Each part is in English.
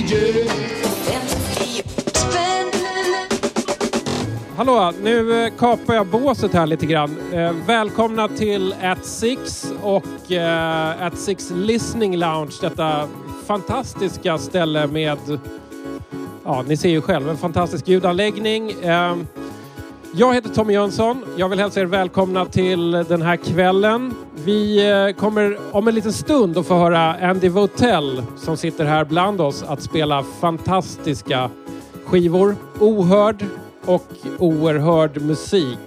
DJ. Hallå, nu eh, kapar jag båset här lite grann. Eh, välkomna till At Six och eh, At Six Listening Lounge. Detta fantastiska ställe med, ja ni ser ju själv, en fantastisk ljudanläggning. Eh, jag heter Tommy Jönsson. Jag vill hälsa er välkomna till den här kvällen. Vi eh, kommer om en liten stund att få höra Andy Votell som sitter här bland oss att spela fantastiska skivor. Ohörd och oerhörd musik.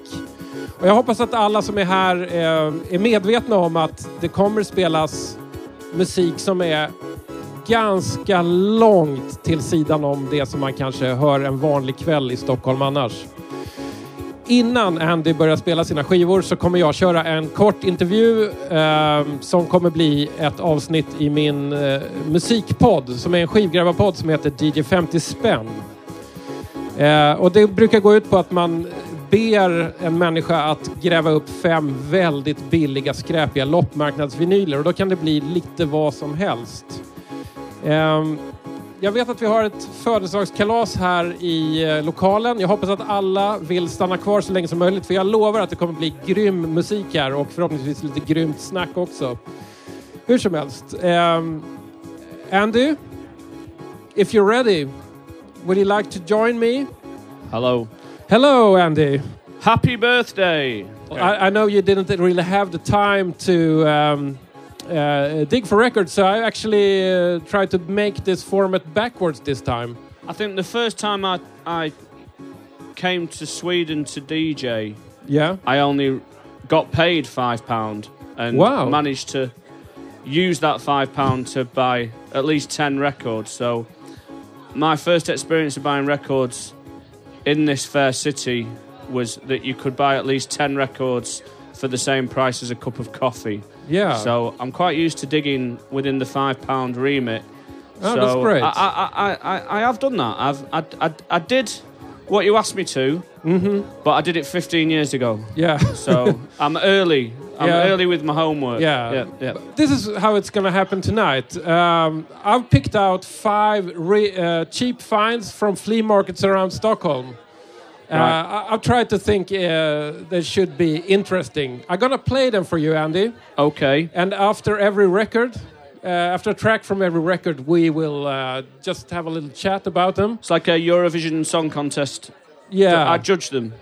Och jag hoppas att alla som är här eh, är medvetna om att det kommer spelas musik som är ganska långt till sidan om det som man kanske hör en vanlig kväll i Stockholm annars. Innan Andy börjar spela sina skivor så kommer jag köra en kort intervju eh, som kommer bli ett avsnitt i min eh, musikpodd som är en skivgrävarpodd som heter DJ 50 spänn. Eh, och det brukar gå ut på att man ber en människa att gräva upp fem väldigt billiga skräpiga loppmarknadsvinyler och då kan det bli lite vad som helst. Ehm, jag vet att vi har ett födelsedagskalas här i eh, lokalen. Jag hoppas att alla vill stanna kvar så länge som möjligt för jag lovar att det kommer bli grym musik här och förhoppningsvis lite grymt snack också. Hur som helst. Um, Andy, if you're ready, would you like to join me? Hello. Hello, Andy. Happy birthday! I, I know you didn't really have the time to um, uh, dig for records, so I actually uh, tried to make this format backwards this time. I think the first time I, I came to Sweden to DJ, Yeah. I only got paid £5 and Wow. managed to use that £5 to buy at least 10 records. So, my first experience of buying records in this fair city was that you could buy at least 10 records for the same price as a cup of coffee. Yeah. So I'm quite used to digging within the five pound remit. Oh, so that's great. I, I, I, I, I have done that. I've I, I, I did what you asked me to, Mm-hmm. but I did it 15 years ago. yeah. So I'm early. I'm Yeah. early with my homework. Yeah. yeah, yeah. This is how it's going to happen tonight. Um, I've picked out five re- uh, cheap finds from flea markets around Stockholm. Uh, Right. I- I've tried to think uh, they should be interesting. I'm going to play them for you, Andy. Okay. And after every record, uh, after a track from every record, we will uh, just have a little chat about them. It's like a Eurovision Song Contest. Yeah. I judge them,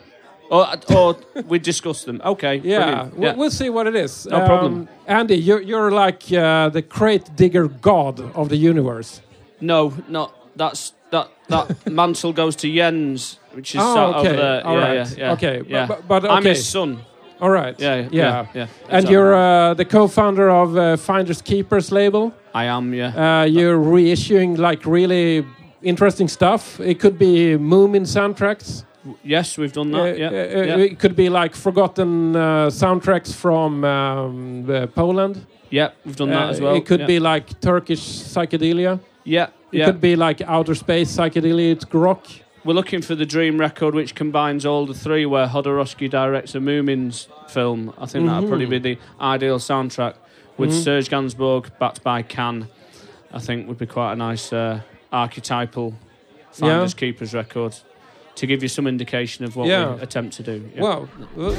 or or we discuss them. Okay. Yeah, we- we'll see what it is. Um, No problem. Andy, you're, you're like uh, the crate digger god of the universe. No, not that's that that mantle goes to Jens, which is Oh, okay. over there. All yeah, right. yeah, yeah. Okay, but- yeah. but- but I'm his son. All right. Yeah, yeah, yeah, yeah. And you're uh, the co-founder of uh, Finders Keepers label. I am, yeah. Uh, you're reissuing like really interesting stuff. It could be Moomin soundtracks. yes, we've done that. Uh, yeah, uh, yeah. It could be like forgotten uh, soundtracks from um, uh, Poland. yeah, we've done that Uh, as well. It could be like Turkish psychedelia. Yeah, It yeah. could be like outer space psychedelic rock. We're looking for the dream record, which combines all the three. Where Jodorowsky directs a Moomins film. I think that'd probably be the ideal soundtrack with Mhm. Serge Gainsbourg backed by Can. I think would be quite a nice uh, archetypal Finders Keepers record to give you some indication of what Yeah. we attempt to do. Yeah. Wow,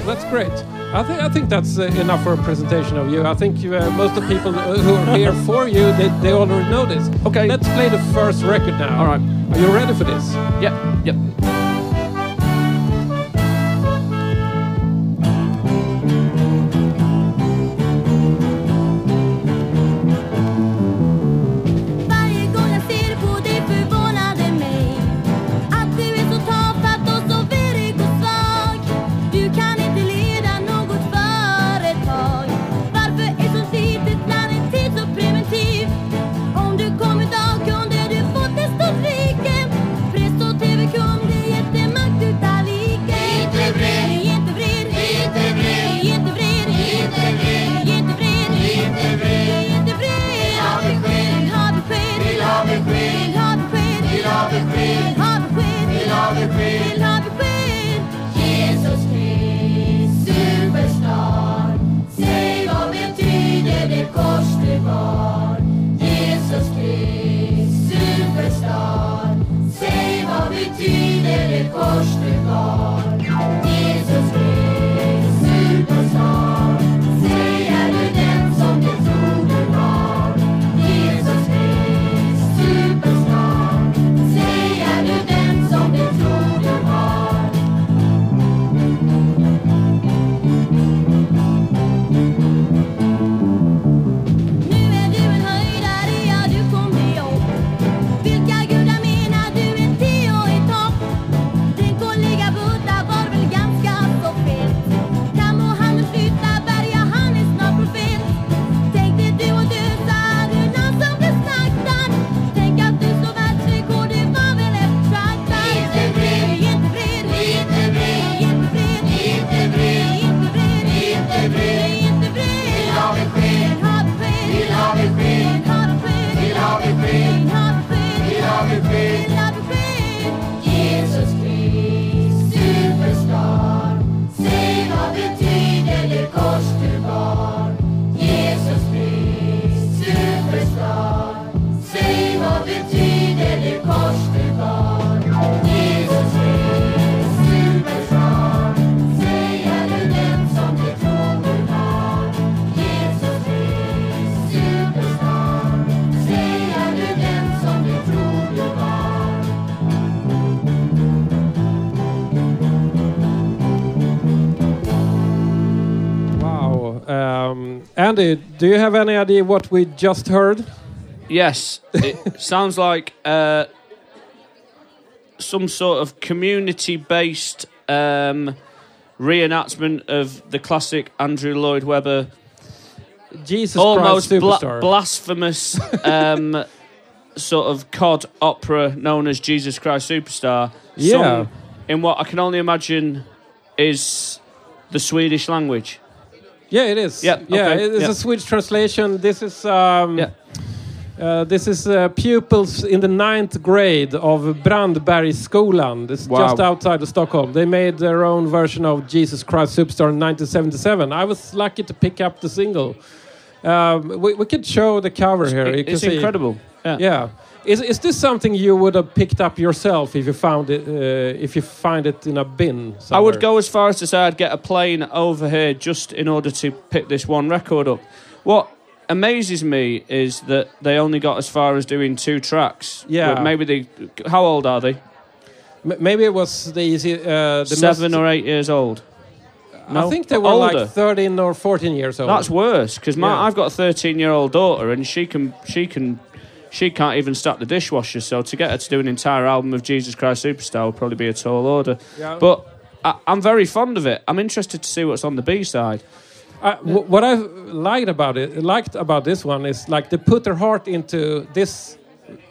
that's great. I think I think that's uh, enough for a presentation of you. I think uh, most of the people who are here for you, they, they already know this. Okay. let's play the first record now. All right. Are you ready for this? Yep, yep. Do you have any idea what we just heard? Yes, it sounds like uh, some sort of community-based um, reenactment of the classic Andrew Lloyd Webber, Jesus almost Christ bla- blasphemous um, sort of cod opera known as Jesus Christ Superstar. Yeah. in what I can only imagine is the Swedish language. Yeah, it is. Yeah, yeah, okay, it is yeah. a Swedish translation. This is um, Yeah. uh, this is uh, pupils in the ninth grade of Brandbergsskolan. It's Wow. just outside of Stockholm. They made their own version of Jesus Christ Superstar in 1977. I was lucky to pick up the single. Um, we, we could show the cover here. You It's incredible. Yeah. Yeah. Is, is this something you would have picked up yourself if you found it uh, if you find it in a bin? I would go as far as to say I'd get a plane over here just in order to pick this one record up. What amazes me is that they only got as far as doing two tracks. Yeah. Well, maybe they. How old are they? M- maybe it was the uh, the Seven or eight years old. No? I think they were Older. like 13 or 14 years old. That's worse because Yeah. I've got a thirteen-year-old daughter and she can she can she can't even start the dishwasher. So to get her to do an entire album of Jesus Christ Superstar would probably be a tall order. Yeah. But I, I'm very fond of it. I'm interested to see what's on the B side. Uh, what I liked about it, liked about this one is like they put their heart into this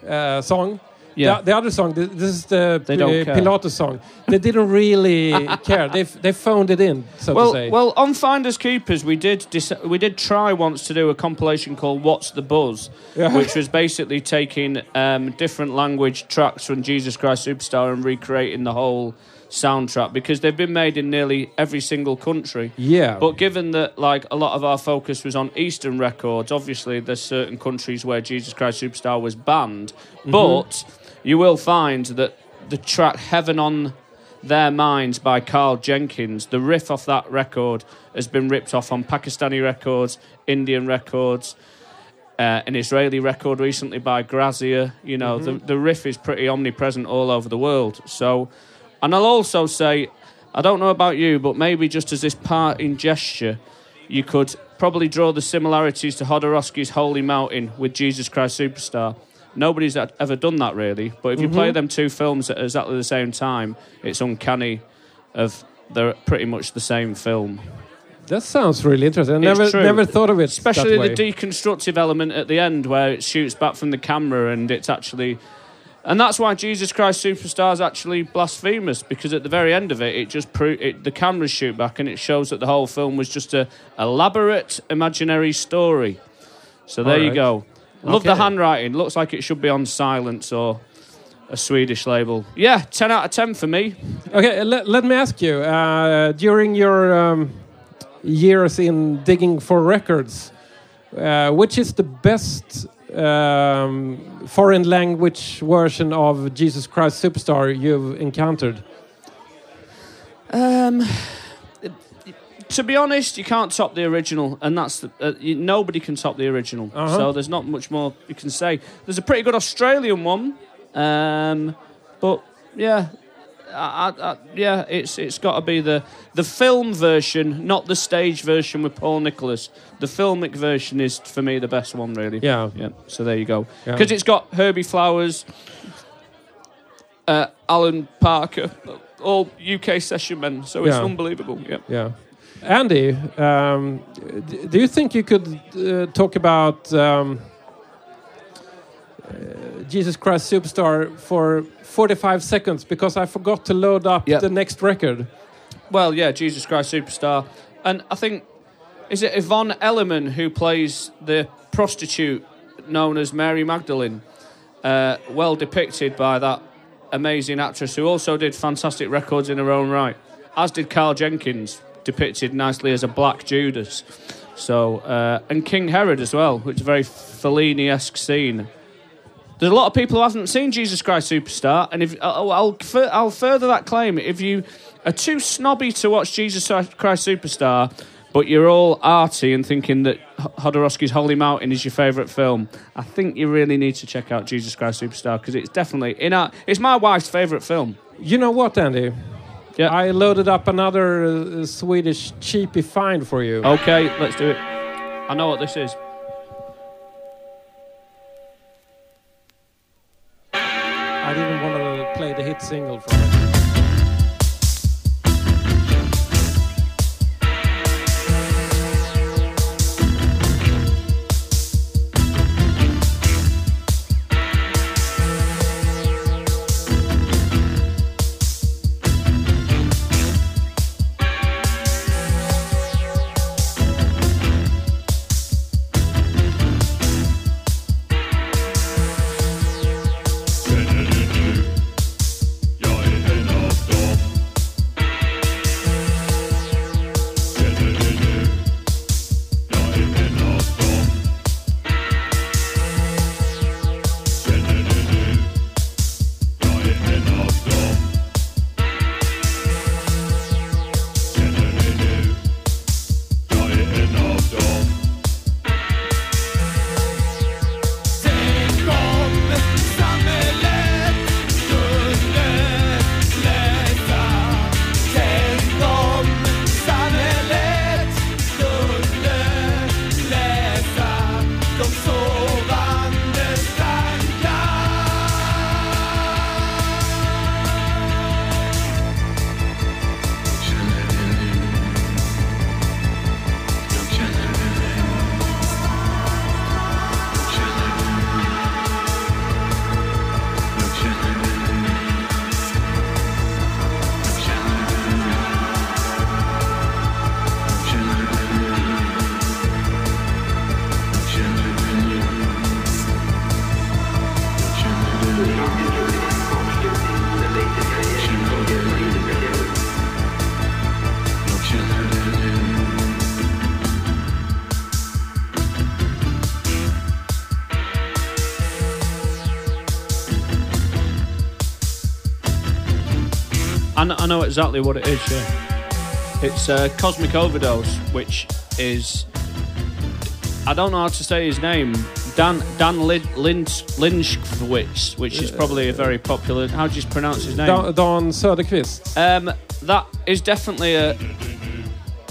uh, song. Yeah. The, the other song, th- this is the They. Pilatus song. They didn't really care. They they phoned it in, so to Well, say. well, on Finders Keepers, we did we did try once to do a compilation called "What's the Buzz," Yeah. which was basically taking um, different language tracks from Jesus Christ Superstar and recreating the whole soundtrack because they've been made in nearly every single country. yeah. But given that, like a lot of our focus was on Eastern records, obviously there's certain countries where Jesus Christ Superstar was banned. But you will find that the track "Heaven on Their Minds" by Carl Jenkins, the riff off that record has been ripped off on Pakistani records, Indian records. Uh, an Israeli record recently by Grazia. You know, the, the riff is pretty omnipresent all over the world. So, and I'll also say, I don't know about you, but maybe just as this parting gesture, you could probably draw the similarities to Jodorowsky's Holy Mountain with Jesus Christ Superstar. Nobody's ever done that really, but if you play mm-hmm. them two films at exactly the same time, it's uncanny of they're pretty much the same film. that sounds really interesting. I It's never true. never thought of it. Especially the deconstructive element at the end where it shoots back from the camera and it's actually. And that's why Jesus Christ Superstar is actually blasphemous because at the very end of it, it just pro- it, the cameras shoot back and it shows that the whole film was just a elaborate imaginary story. So there you go. Love the handwriting. Looks like it should be on silence or a Swedish label. Yeah, ten out of ten for me. Okay, let, let me ask you. Uh, during your um, years in digging for records, uh, which is the best um, foreign language version of Jesus Christ Superstar you've encountered? Um, to be honest, you can't top the original, and that's the, uh, you, nobody can top the original. Uh-huh. So there's not much more you can say. There's a pretty good Australian one, um, but yeah, I, I, yeah, it's it's got to be the the film version, not the stage version with Paul Nicholas. The filmic version is for me the best one, really. Yeah. yeah. So there you go, Yeah. because it's got Herbie Flowers, uh, Alan Parker, all UK session men. So it's Yeah. unbelievable. Yeah. Yeah. Andy, um, do you think you could uh, talk about um, uh, Jesus Christ Superstar for 45 seconds because I forgot to load up Yep. the next record? Well, yeah, Jesus Christ Superstar. And I think, is it Yvonne Elliman who plays the prostitute known as Mary Magdalene? Uh, well depicted by that amazing actress who also did fantastic records in her own right, as did Carl Jenkins, depicted nicely as a black Judas. So, uh, and King Herod as well, which is a very Fellini esque scene. There's a lot of people who haven't seen Jesus Christ Superstar, and if I'll, I'll, I'll further that claim, if you are too snobby to watch Jesus Christ Superstar, but you're all arty and thinking that Jodorowsky's Holy Mountain is your favourite film, I think you really need to check out Jesus Christ Superstar because it's definitely in our, it's my wife's favourite film. You know what, Andy? Yeah. I loaded up another uh, Swedish cheapy find for you. Okay, let's do it. I know what this is. I didn't want to play the hit single from it. I know, exactly what it is. Yeah, it's uh, Cosmic Overdose, which is I don't know how to say his name. Dan Dan Lynchwitz, which is probably a very popular. How do you pronounce his name? Dan, Dan Söderqvist. Um, that is definitely a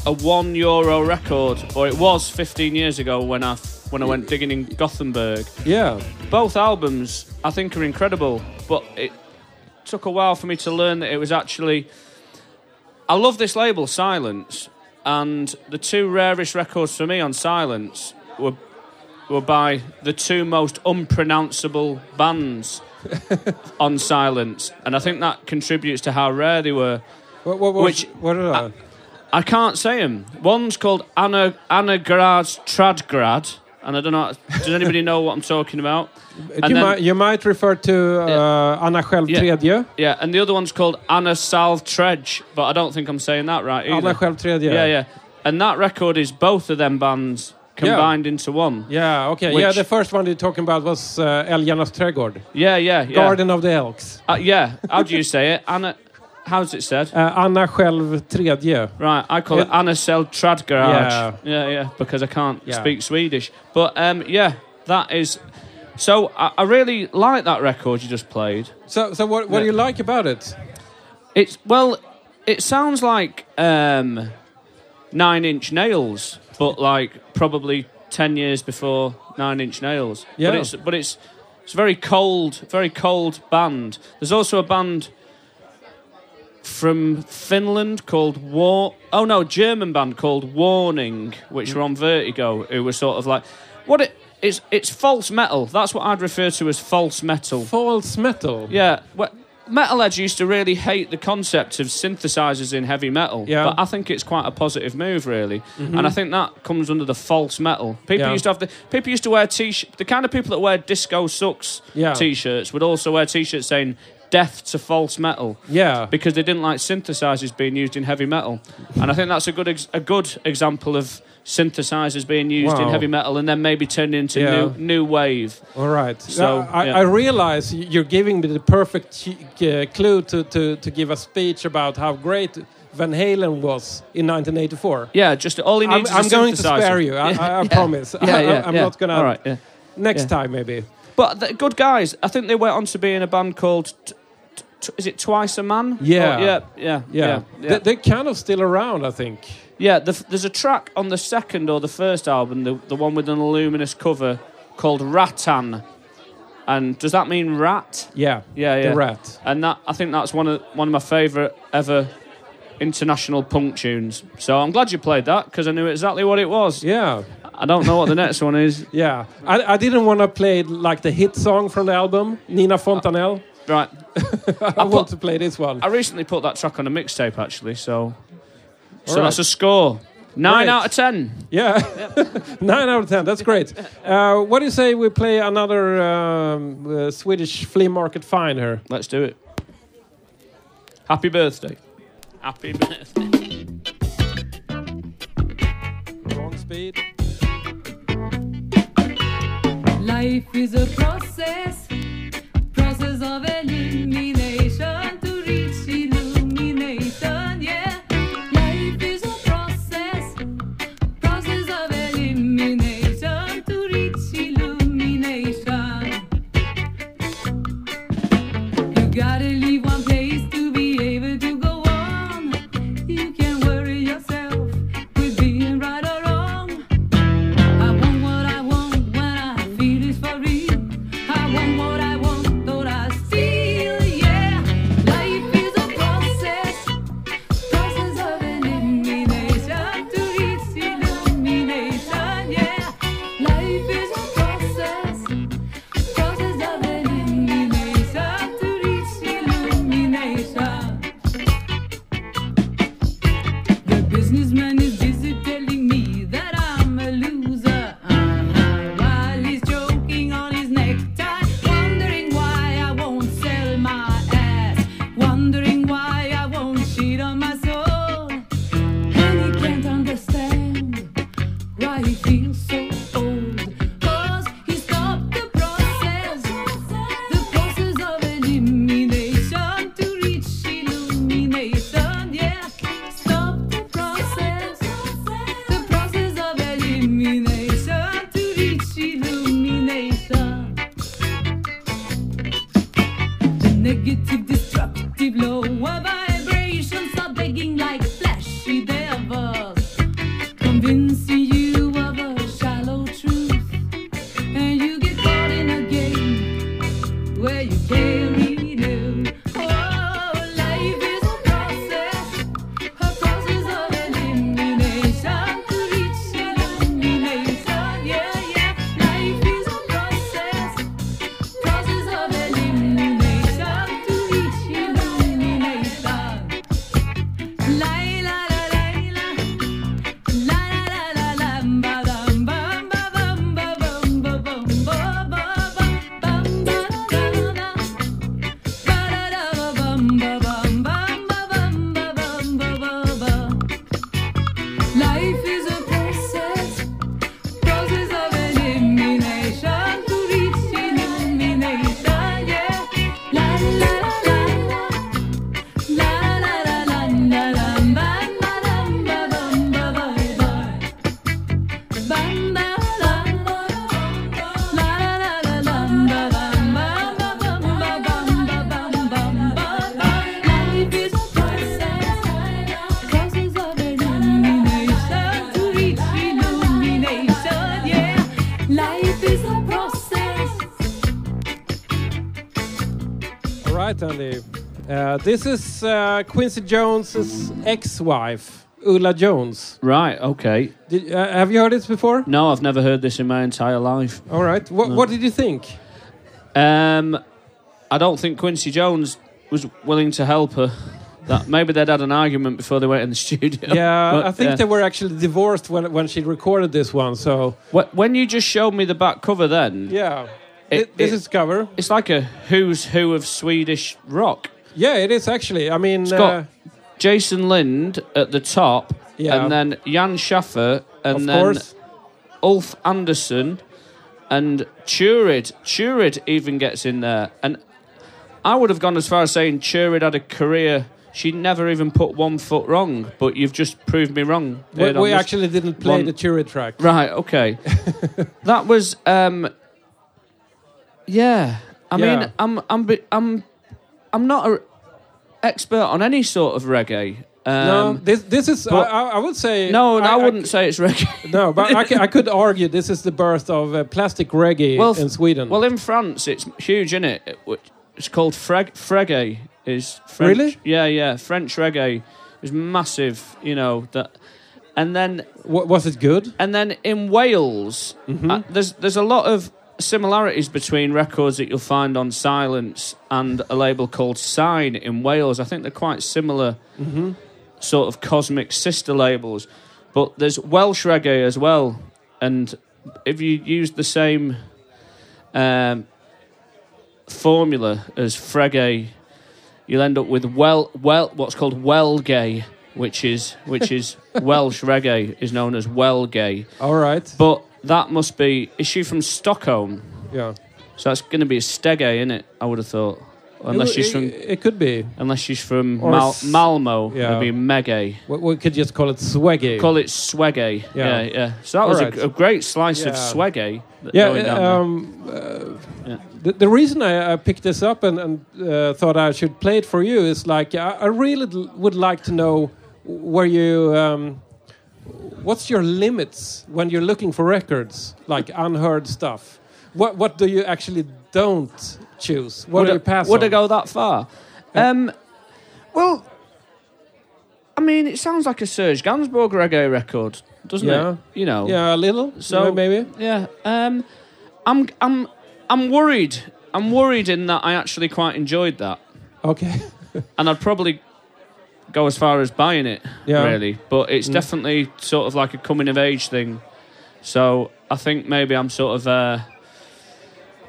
a one euro record, or it was 15 years ago when I when I went digging in Gothenburg. Yeah. Both albums I think are incredible, but it took a while for me to learn that it was actually. I love this label, Silence, and the two rarest records for me on Silence were were by the two most unpronounceable bands on Silence, and I think that contributes to how rare they were. What, what, what, Which- what are they? I can't say them. One's called Anna Anna Grad's Tradgrad, and I don't know. Does anybody know what I'm talking about? you, then- might, you might refer to uh, Anna själv Yeah. Yeah, and the other one's called Anna Salv Tredge, but I don't think I'm saying that right either. Anna själv tredje. yeah, yeah. And that record is both of them bands combined into one. Yeah, okay. Which- yeah, the first one you're talking about was uh, Älgarnas trädgård. Yeah, yeah, yeah. Garden of the Elks. Uh, yeah. How do you say it? Anna. How's it said? Uh, Anna själv tredje. Right, I call it Yeah. Anna Sel Tradgarage. Yeah. yeah, yeah, because I can't Yeah. speak Swedish. But um, yeah, that is. So I, I really like that record you just played. So, so what, what do you like about it? It's well, it sounds like um, Nine Inch Nails, but like probably ten years before Nine Inch Nails. Yeah. But it's but it's it's a very cold, very cold band. There's also a band from Finland called War. Oh no, German band called Warning, which were on Vertigo. who were sort of like what it. It's, it's false metal. That's what I'd refer to as false metal. False metal. Yeah, well, metalheads used to really hate the concept of synthesizers in heavy metal. Yeah. but I think it's quite a positive move, really, mm-hmm. and I think that comes under the false metal. People Yeah. used to have the people used to wear t shirts, the kind of people that wear disco sucks Yeah. t-shirts would also wear t-shirts saying "Death to false metal." Yeah. Because they didn't like synthesizers being used in heavy metal, and I think that's a good ex- a good example of synthesizers being used in heavy metal and then maybe turned into Yeah. new new wave. All right. So, I, yeah. I realize you're giving me the perfect uh, clue to, to, to give a speech about how great Van Halen was in 1984. Yeah, just all he I'm, needs I'm is a going to spare you. I, I, I promise. Yeah, I, yeah, I'm yeah. not gonna. All right, yeah. Next yeah. time, maybe. But the good guys. I think they went on to be in a band called. T- is it Twice a Man? Yeah. Oh, yeah, yeah, Yeah. yeah, yeah. They, they're kind of still around, I think. Yeah, the, there's a track on the second or the first album, the, the one with an luminous cover, called Ratan. And does that mean rat? Yeah. Yeah, yeah. The Rat. And that I think that's one of one of my favourite ever international punk tunes. So I'm glad you played that because I knew exactly what it was. Yeah. I don't know what the next one is. Yeah. I, I didn't want to play like the hit song from the album, Nina Fontanelle. Right. I want to play this one. I recently put that track on a mixtape actually, so so Alright. that's a score. Nine Great. out of ten. Yeah, nine out of ten. That's great. Uh, what do you say we play another um, uh, Swedish flea market find here? Let's do it. Happy birthday. Happy birthday. Wrong speed. Life is a process, process of this is uh, Quincy Jones's ex-wife, Ulla Jones. Right. Okay. Did, uh, have you heard this before? No, I've never heard this in my entire life. All right. What, what did you think? Um, I don't think Quincy Jones was willing to help her. That maybe they'd had an argument before they went in the studio. Yeah, But, I think yeah. they were actually divorced when when she recorded this one. So When you just showed me the back cover, then yeah, It- this it- is cover. it's like a who's who of Swedish rock. Yeah, it is actually. I mean, It's got uh, Jason Lind at the top, Yeah. and then Jan Schaffer, and of then course. Ulf Anderson, and Turid. Turid even gets in there, and I would have gone as far as saying Turid had a career. She never even put one foot wrong, but you've just proved me wrong. We, Ed, on we this. actually didn't play one- the Turid track. Right, okay. that was um Yeah. I Yeah. mean, I'm I'm I'm I'm not an expert on any sort of reggae. Um, no, this this is. I, but- I I would say. no, I, wouldn't say it's reggae. No, but I, I could argue this is the birth of uh, plastic reggae Well, in Sweden. Well, in France, it's huge, isn't it? It's called freg- reggae. Is French. Really? Yeah, yeah. French reggae is massive. You know that, and then Wa- was it good? And then in Wales, Mm-hmm. uh, there's there's a lot of similarities between records that you'll find on Silence and a label called Sain in Wales. I think they're quite similar, Mm-hmm. sort of cosmic sister labels. But there's Welsh reggae as well, and if you use the same um, formula as Freggae, you'll end up with well, well, what's called well gay, which is which is Welsh reggae is known as well gay. All right. But that must be. Is she from Stockholm? Yeah. So that's going to be a Stege, isn't it? I would have thought, unless it, she's from It, it could be. unless she's from Mal- Malmo. yeah. It'd be Megay. We, we could just call it swaggy. Call it Swege. Yeah. Yeah, yeah. So that was Alright. a, a great slice of Yeah. Swege. yeah. going down there. Um, uh, Yeah. the, the reason I, I picked this up and, and uh, thought I should play it for you is like I, I really would like to know where you. Um, what's your limits when you're looking for records like unheard stuff? What what do you actually don't choose? What would do I, you pass would on? I go that far? Um, well, I mean, it sounds like a Serge Gainsbourg reggae record, doesn't Yeah. it? You know. Yeah, a little. So maybe. Yeah. Um, I'm, I'm, I'm worried. I'm worried in that I actually quite enjoyed that, Okay. and I'd probably go as far as buying it. Yeah. Really, but it's Mm. definitely sort of like a coming of age thing. So I think maybe I'm sort of. Uh,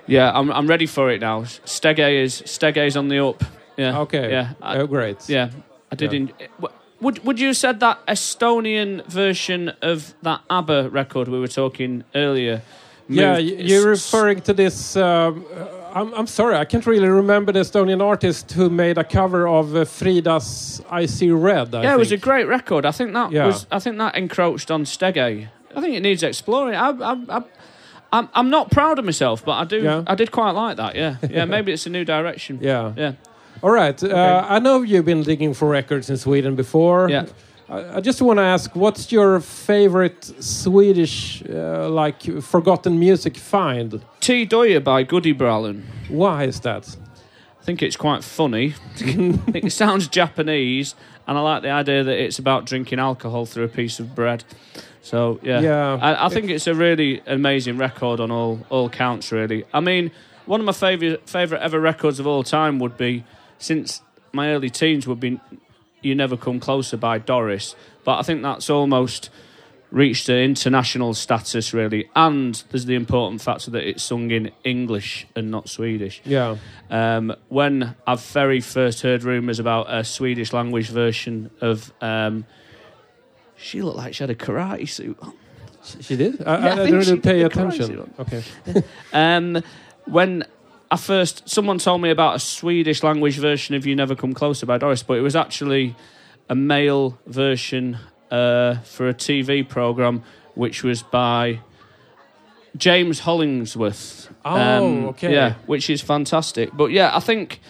yeah, I'm, I'm ready for it now. Stege is Stege's on the up. Yeah. Okay. Yeah. I- oh, great. yeah. I did. Yeah. W- would Would you have said that Estonian version of that ABBA record we were talking earlier? Yeah, moved- y- you're referring to this. Um, uh, I'm, I'm sorry, I can't really remember the Estonian artist who made a cover of uh, Frida's "I See Red." I Yeah, it was a great record. I think that Yeah. was. I think that encroached on Stege. I think it needs exploring. I, I, I, I'm, I'm not proud of myself, but I do. Yeah. I did quite like that. Yeah, yeah. maybe it's a new direction. Yeah. Yeah. All right. Uh, I know you've been digging for records in Sweden before. Yeah. I, I just want to ask, what's your favorite Swedish, uh, like, forgotten music find? T Doya by Goody Brallen. Why is that? I think it's quite funny. It sounds Japanese, and I like the idea that it's about drinking alcohol through a piece of bread. So yeah, Yeah. I, I think it's a really amazing record on all all counts. Really, I mean, one of my favorite favorite ever records of all time would be since my early teens would be "You Never Come Closer" by Doris. But I think that's almost reached an international status really, and there's the important factor that it's sung in English and not Swedish. Yeah. Um, when I very first heard rumours about a Swedish language version of, um, she looked like she had a karate suit. on. She did? I, yeah, I, I, didn't really pay did the karate attention. Okay. Um, when I first, someone told me about a Swedish language version of "You Never Come Closer" by Doris, but it was actually a male version uh, for a TV program, which was by James Hollingsworth. Um, Oh, okay. Yeah, which is fantastic. But yeah, I think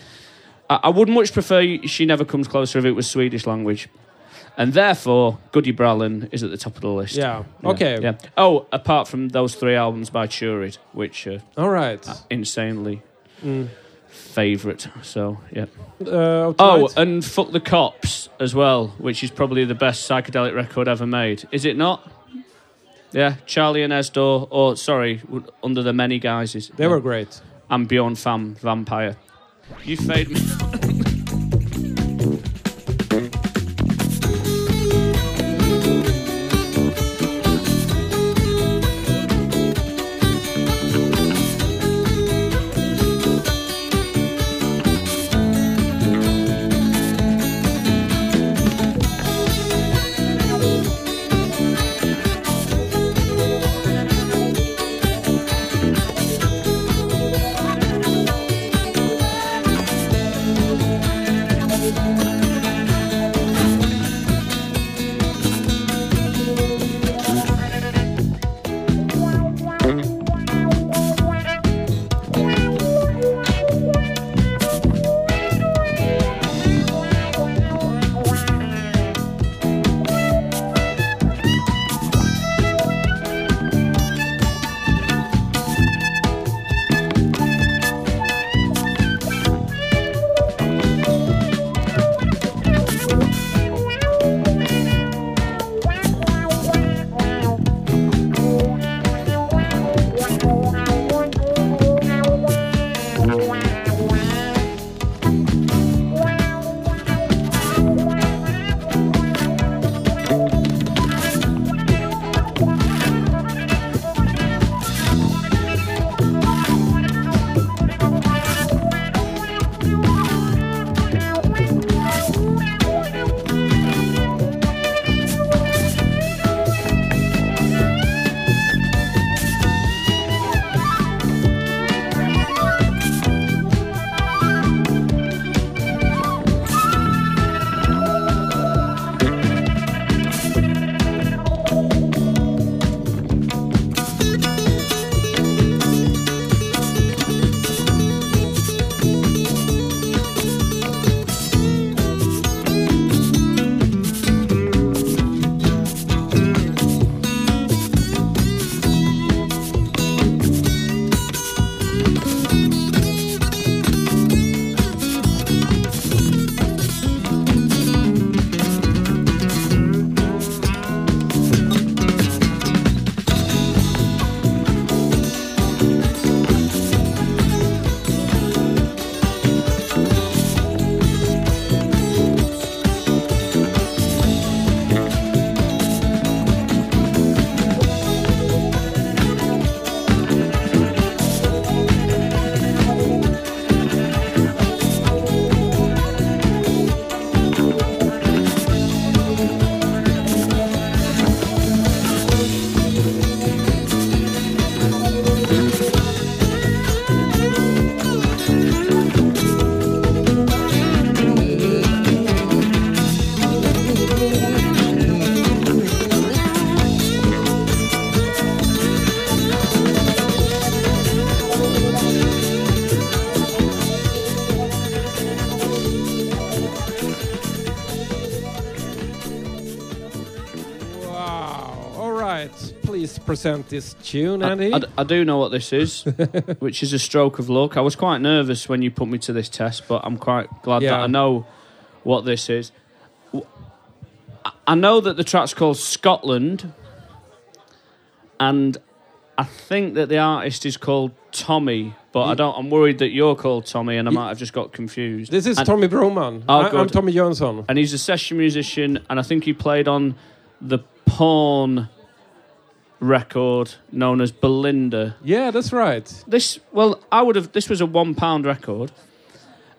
I, I would much prefer "She Never Comes Closer" if it was Swedish language. And therefore, Goody Brallen is at the top of the list. Yeah. Yeah, Okay. Yeah. Oh, apart from those three albums by Turid, which are All right. insanely Mm. favourite. So yeah. Uh, Oh, and fuck the cops as well, which is probably the best psychedelic record ever made. Is it not? Yeah, Charlie and Esdor, or sorry, under the many guises. they were great. And Bjorn Fam Vampire. You fade me. this tune, Andy. I, I, I do know what this is, which is a stroke of luck. I was quite nervous when you put me to this test, but I'm quite glad yeah. that I know what this is. I know that the track's called Scotland, and I think that the artist is called Tommy, but I don't. I'm worried that you're called Tommy, and I might have just got confused. This is and, Tommy Broman. Oh, I, am Tommy Johnson, and he's a session musician, and I think he played on the Pawn record known as Belinda. Yeah, that's right. This well, I would have. This was a one pound record.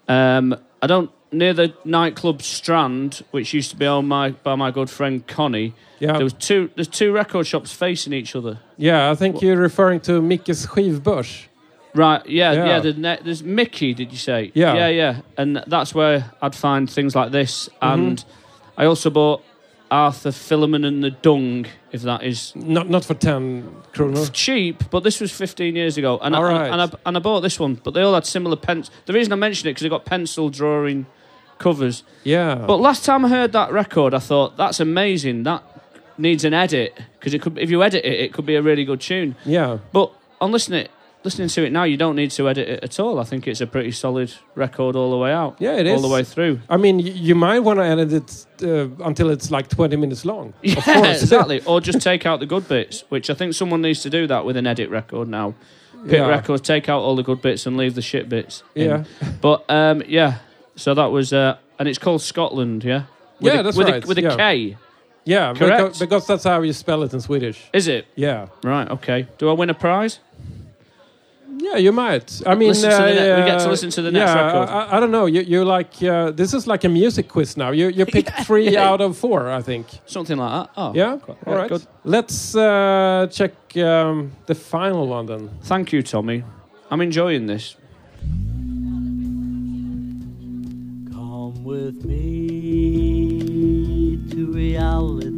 Um, I don't near the nightclub Strand, which used to be owned my, by my good friend Connie. Yeah, There was two. There's two record shops facing each other. yeah. I think you're referring to Mickes skivbörs. Right? Yeah, Yeah. yeah. the ne- there's Mickey. Did you say? Yeah. yeah, yeah. And that's where I'd find things like this. Mm-hmm. And I also bought Arthur Philemon and the Dung, if that is Not not for ten kronor. cheap, but this was 15 years ago, and All I, right. and, I, and I bought this one. But they all had similar pens. The reason I mention it because they got pencil drawing covers. Yeah. But last time I heard that record, I thought that's amazing. That needs an edit because it could. If you edit it, it could be a really good tune. yeah. But on listening, listening to it now, you don't need to edit it at all. I think it's a pretty solid record all the way out. Yeah, it is. all the way through. I mean, you might want to edit it uh, until it's like 20 minutes long. Yeah, course. exactly. Or just take out the good bits, which I think someone needs to do that with an edit record now. Pit Yeah. records, take out all the good bits and leave the shit bits. in. Yeah. But um, yeah, so that was, uh, and it's called Scotland, yeah. With Yeah, a, that's with right, A, with a yeah. K, Yeah, Correct. because, because that's how you spell it in Swedish. is it? Yeah. Right. Okay. Do I win a prize? Yeah, you might. I mean, Listen to the ne- uh, we get to listen to the next yeah, record. I, I- I don't know. You, you like uh, this is like a music quiz now. You you picked three yeah. out of four, I think. Something like that. Oh, Yeah. quite- All right. Good. Let's uh, check um, the final one then. Thank you, Tommy. I'm enjoying this. Come with me to reality.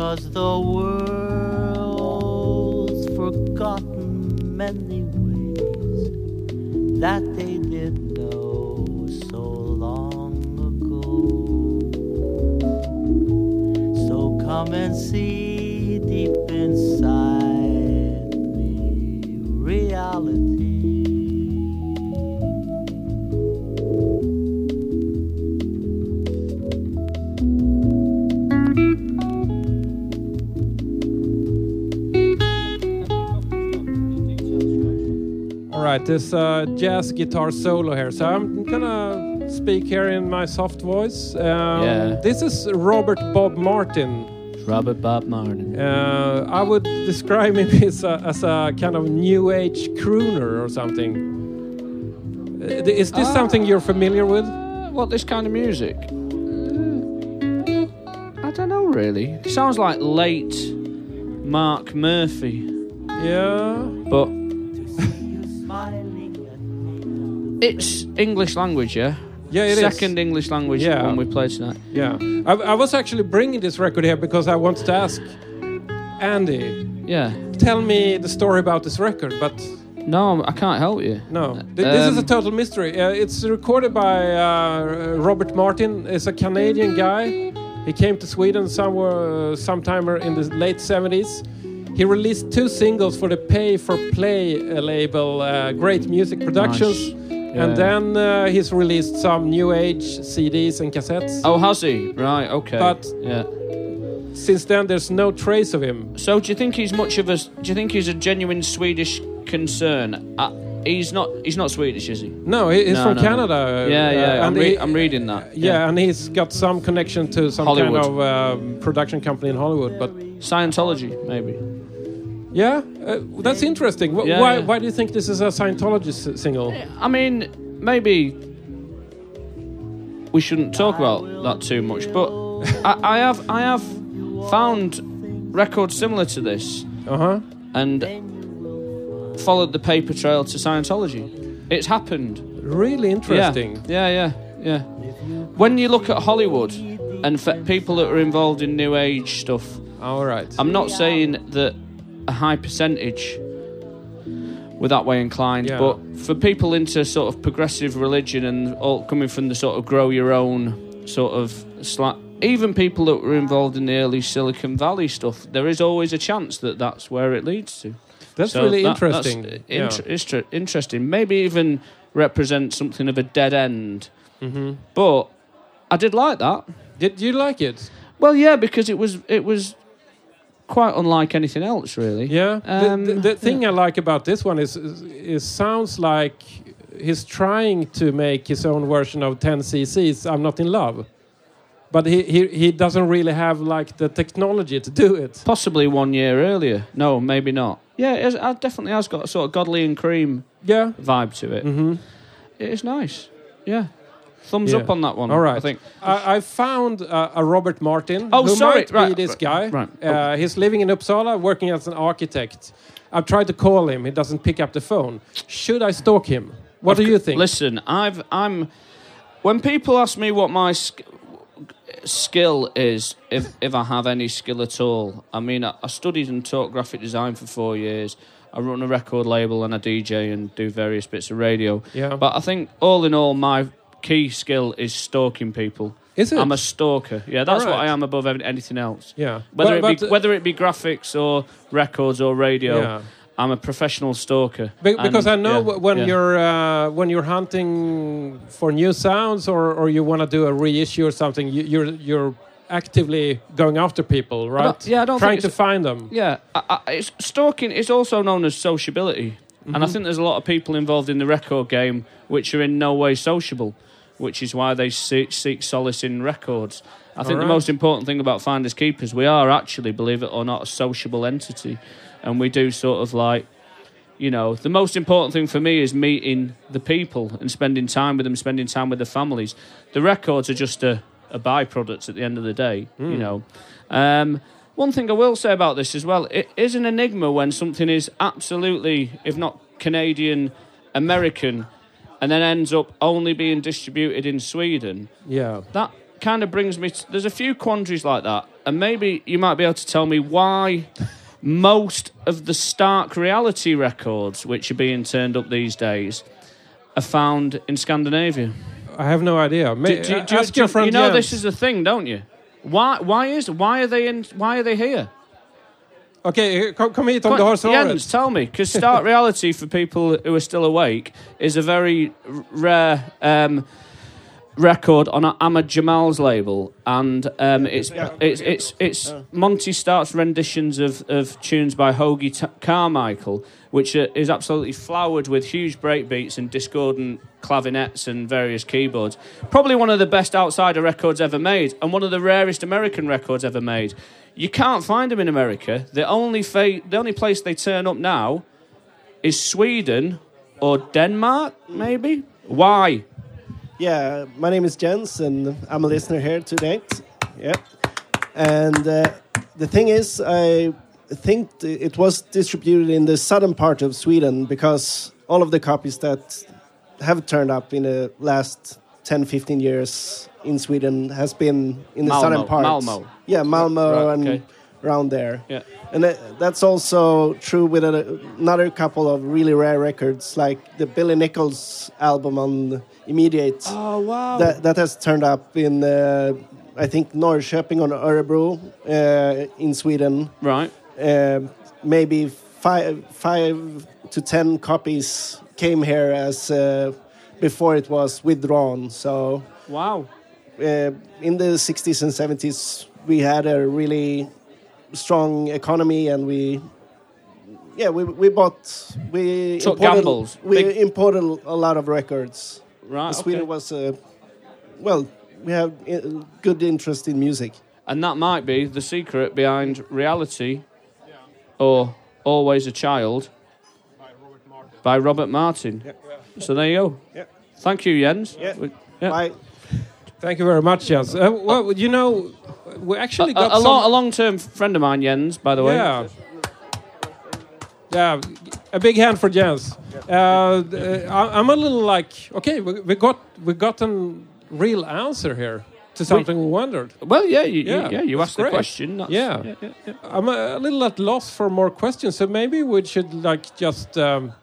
Because the world's forgotten many ways that they did know so long ago. So come and see deep inside right, this uh, jazz guitar solo here. So I'm gonna speak here in my soft voice. Um, Yeah. This is Robert Bob Martin. Robert Bob Martin. Uh, I would describe him as a, as a kind of new age crooner or something. Uh, Is this Ah. something you're familiar with? Uh, what this kind of music? Uh, I don't know really. It sounds like late Mark Murphy, Yeah. It's English language, yeah. Yeah, it is. Second English language Yeah. one we played tonight. Yeah. I, I was actually bringing this record here because I wanted to ask Andy, Yeah. tell me the story about this record, but No, I can't help you. no. Th- this is a Um, total mystery. Uh, it's recorded by uh, Robert Martin. It's a Canadian guy. He came to Sweden somewhere, uh, sometime in the late 70s. He released two singles for the Pay for Play label, uh, Great Music Productions. Yeah. And then uh, he's released some new age CDs and cassettes. Oh, has he? Right. Okay. But- yeah. Since then, there's no trace of him. So, do you think he's much of a? Do you think he's a genuine Swedish concern? Uh, he's not. He's not Swedish, is he? No, he- he's No, from no. Canada. uh, Yeah, yeah. I'm, re- he- I'm reading that. Yeah, and he's got some connection to some Hollywood. kind of um, production company in Hollywood. But Scientology, maybe. Yeah, uh, that's interesting. Wh- Yeah, why, why do you think this is a Scientology s- single? I mean, maybe we shouldn't talk about that too much, but I, I have I have found records similar to this Uh huh. and followed the paper trail to Scientology. It's happened. Really interesting. Yeah, yeah, yeah. yeah. When you look at Hollywood and people that are involved in New Age stuff, All right. I'm not saying that a high percentage were that way inclined, Yeah. but for people into sort of progressive religion and all coming from the sort of grow your own sort of sla- even people that were involved in the early Silicon Valley stuff. There is always a chance that that's where it leads to. That's So really that- interesting. That's Yeah. inter- interesting. Maybe even represent something of a dead end. Mhm. But I did like that. Did you like it? Well, yeah, because it was it was quite unlike anything else, really. Yeah. Um, the, the, the thing I like about this one is, is, is sounds like he's trying to make his own version of 10 cc's I'm not in love. But he, he, he doesn't really have like the technology to do it. Possibly one year earlier. No, maybe not. Yeah, it, has, it definitely has got a sort of Godley and Creme Yeah. vibe to it. hmm It is nice. Yeah. Thumbs Yeah. up on that one. All right. I think. I, I found uh, a Robert Martin. Oh, who sorry. might be Right, this guy. right. Uh, he's living in Uppsala, working as an architect. I've tried to call him. He doesn't pick up the phone. Should I stalk him? What do you think? Listen, I've I'm when people ask me what my sk- skill is, if if I have any skill at all. I mean, I, I studied and taught graphic design for four years. I run a record label and a DJ and do various bits of radio. Yeah. But I think all in all, my key skill is stalking people. Is it? I'm a stalker. Yeah, that's what I am above anything else. yeah. Whether it be uh, whether it be graphics or records or radio, Yeah. I'm a professional stalker. Be- because I know yeah, when yeah. you're uh, when you're hunting for new sounds or, or you want to do a reissue or something, you, you're you're actively going after people, right? don't- yeah, I don't trying to find them. Yeah, I, I, it's, stalking is also known as sociability, and I Mm-hmm. think there's a lot of people involved in the record game which are in no way sociable, which is why they seek, seek solace in records. I think Alright. the most important thing about finders keepers, we are actually, believe it or not, a sociable entity, and we do sort of like. You know, the most important thing for me is meeting the people and spending time with them, spending time with the families. The records are just a, a byproduct at the end of the day, you know. Um, one thing I will say about this as well, it is an enigma when something is absolutely, if not Canadian, American, and then ends up only being distributed in Sweden. Yeah. That kind of brings me. To, there's a few quandaries like that, and maybe you might be able to tell me why most of the Stark reality records, which are being turned up these days, are found in Scandinavia. I have no idea. May, Do, do, do, ask your friend you know Jens. this is a thing, don't you? Why? Why is? Why are they in? Why are they here? Okej, kom, kom hit om Come du har on, svaret. Jens, tell me, because Stark Reality, for people who are still awake, is a very rare um, record on Ahmad Jamal's label, and um, it's, it's it's it's Monty Stark's renditions of, of tunes by Hoagy T- Carmichael, which are, is absolutely flowered with huge breakbeats and discordant clavinets and various keyboards. Probably one of the best outsider records ever made, and one of the rarest American records ever made. You can't find them in America. The only fa- the only place they turn up now is Sweden or Denmark, maybe. Why? Yeah, my name is Jens, and I'm a listener here tonight. Yeah, and uh, the thing is, I think it was distributed in the southern part of Sweden because all of the copies that have turned up in the last 10, 15 years in Sweden has been in the Malmö, southern part. Malmö. Yeah, Malmo Right, and okay. Around there. Yeah. And that, that's also true with a, another couple of really rare records, like the Billy Nicholls album on Immediate. Oh wow! That, that has turned up in, uh, I think, Norrköping or Örebro uh, in Sweden. right. Uh, maybe five, five to ten copies came here as uh, before it was withdrawn. So Wow. uh, in the 60s and 70s, we had a really strong economy, and we, yeah, we, we bought, we Took imported, gambles. we Big- imported a lot of records. Right. Sweden okay. was, uh, well, we have uh, good interest in music. And that might be the secret behind reality, or always a child, by Robert Martin. So there you go. Yeah. Thank you, Jens. Yeah. We- yeah. Bye. Thank you very much, Jens. Uh, well, you know, we actually got a, a, some... long, a long-term friend of mine, Jens, by the way. Yeah. Yeah, a big hand for Jens. Uh, uh, I'm a little like, okay, we, we got we got a real answer here to something we, wondered. Well, yeah, you, Yeah, you, yeah, you asked the question. That's, Yeah. yeah, yeah, yeah. I'm a, a little at loss for more questions, so maybe we should like just um,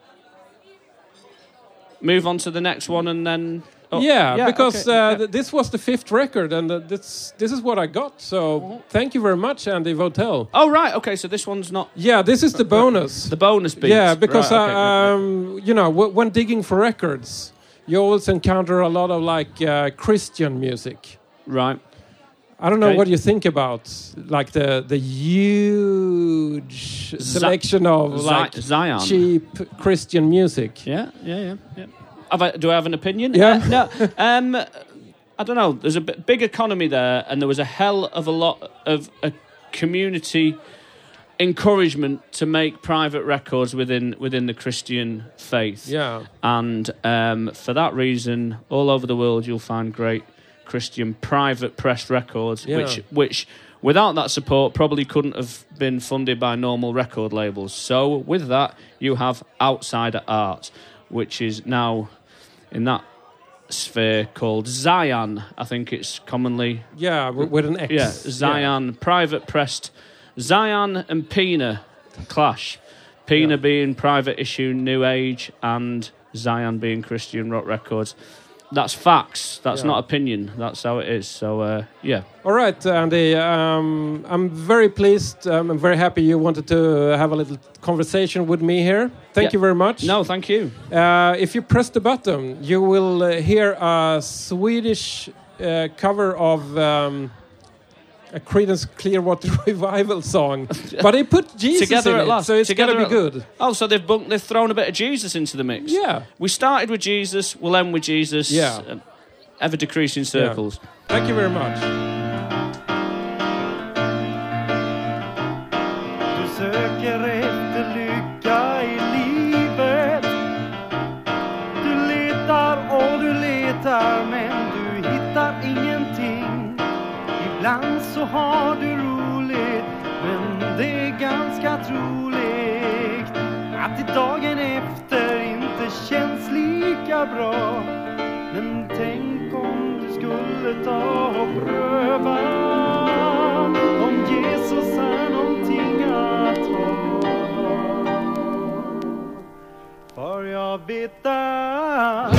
Move on to the next one, and then Oh, yeah, because okay, uh, yeah. th- this was the fifth record, and uh, this this is what I got. So thank you very much, Andy Votel. Oh right, okay. So this one's not Yeah, this is the bonus. the bonus beat. Yeah, because right, okay, uh, um, you know w- when digging for records, you always encounter a lot of like uh, Christian music. right. I don't know Okay. what you think about like the the huge selection of Zi- like Xian. cheap Christian music. Yeah, yeah, yeah. yeah. Have I, do I have an opinion? Yeah. Uh, no. Um, I don't know. There's a b- big economy there, and there was a hell of a lot of a community encouragement to make private records within within the Christian faith. Yeah. And um, for that reason, all over the world, you'll find great Christian private pressed records, Yeah. which which without that support probably couldn't have been funded by normal record labels. So with that, you have outsider art, which is now in that sphere called Xian. I think it's commonly Yeah, with an X. yeah Xian private pressed Xian and Pina clash. Pina Yeah. being private issue New Age and Xian being Christian rock records. That's facts. That's Yeah. not opinion. That's how it is. So uh, yeah. All right, Andy. Um, I'm very pleased. Um, I'm very happy you wanted to have a little conversation with me here. Thank Yeah. you very much. No, thank you. Uh, if you press the button, you will uh, hear a Swedish uh, cover of um, a Creedence Clearwater Revival song, but they put Jesus Together in at it, last. so it's Together gonna be good. Oh, so they've bunked, they've thrown a bit of Jesus into the mix. Yeah. We started with Jesus. We'll end with Jesus. Yeah. uh, Ever decreasing circles. Thank you very much. Troligt att det dagen efter inte känns lika bra. Men tänk om du skulle ta och pröva Om Jesus är någonting att ha. För jag vet att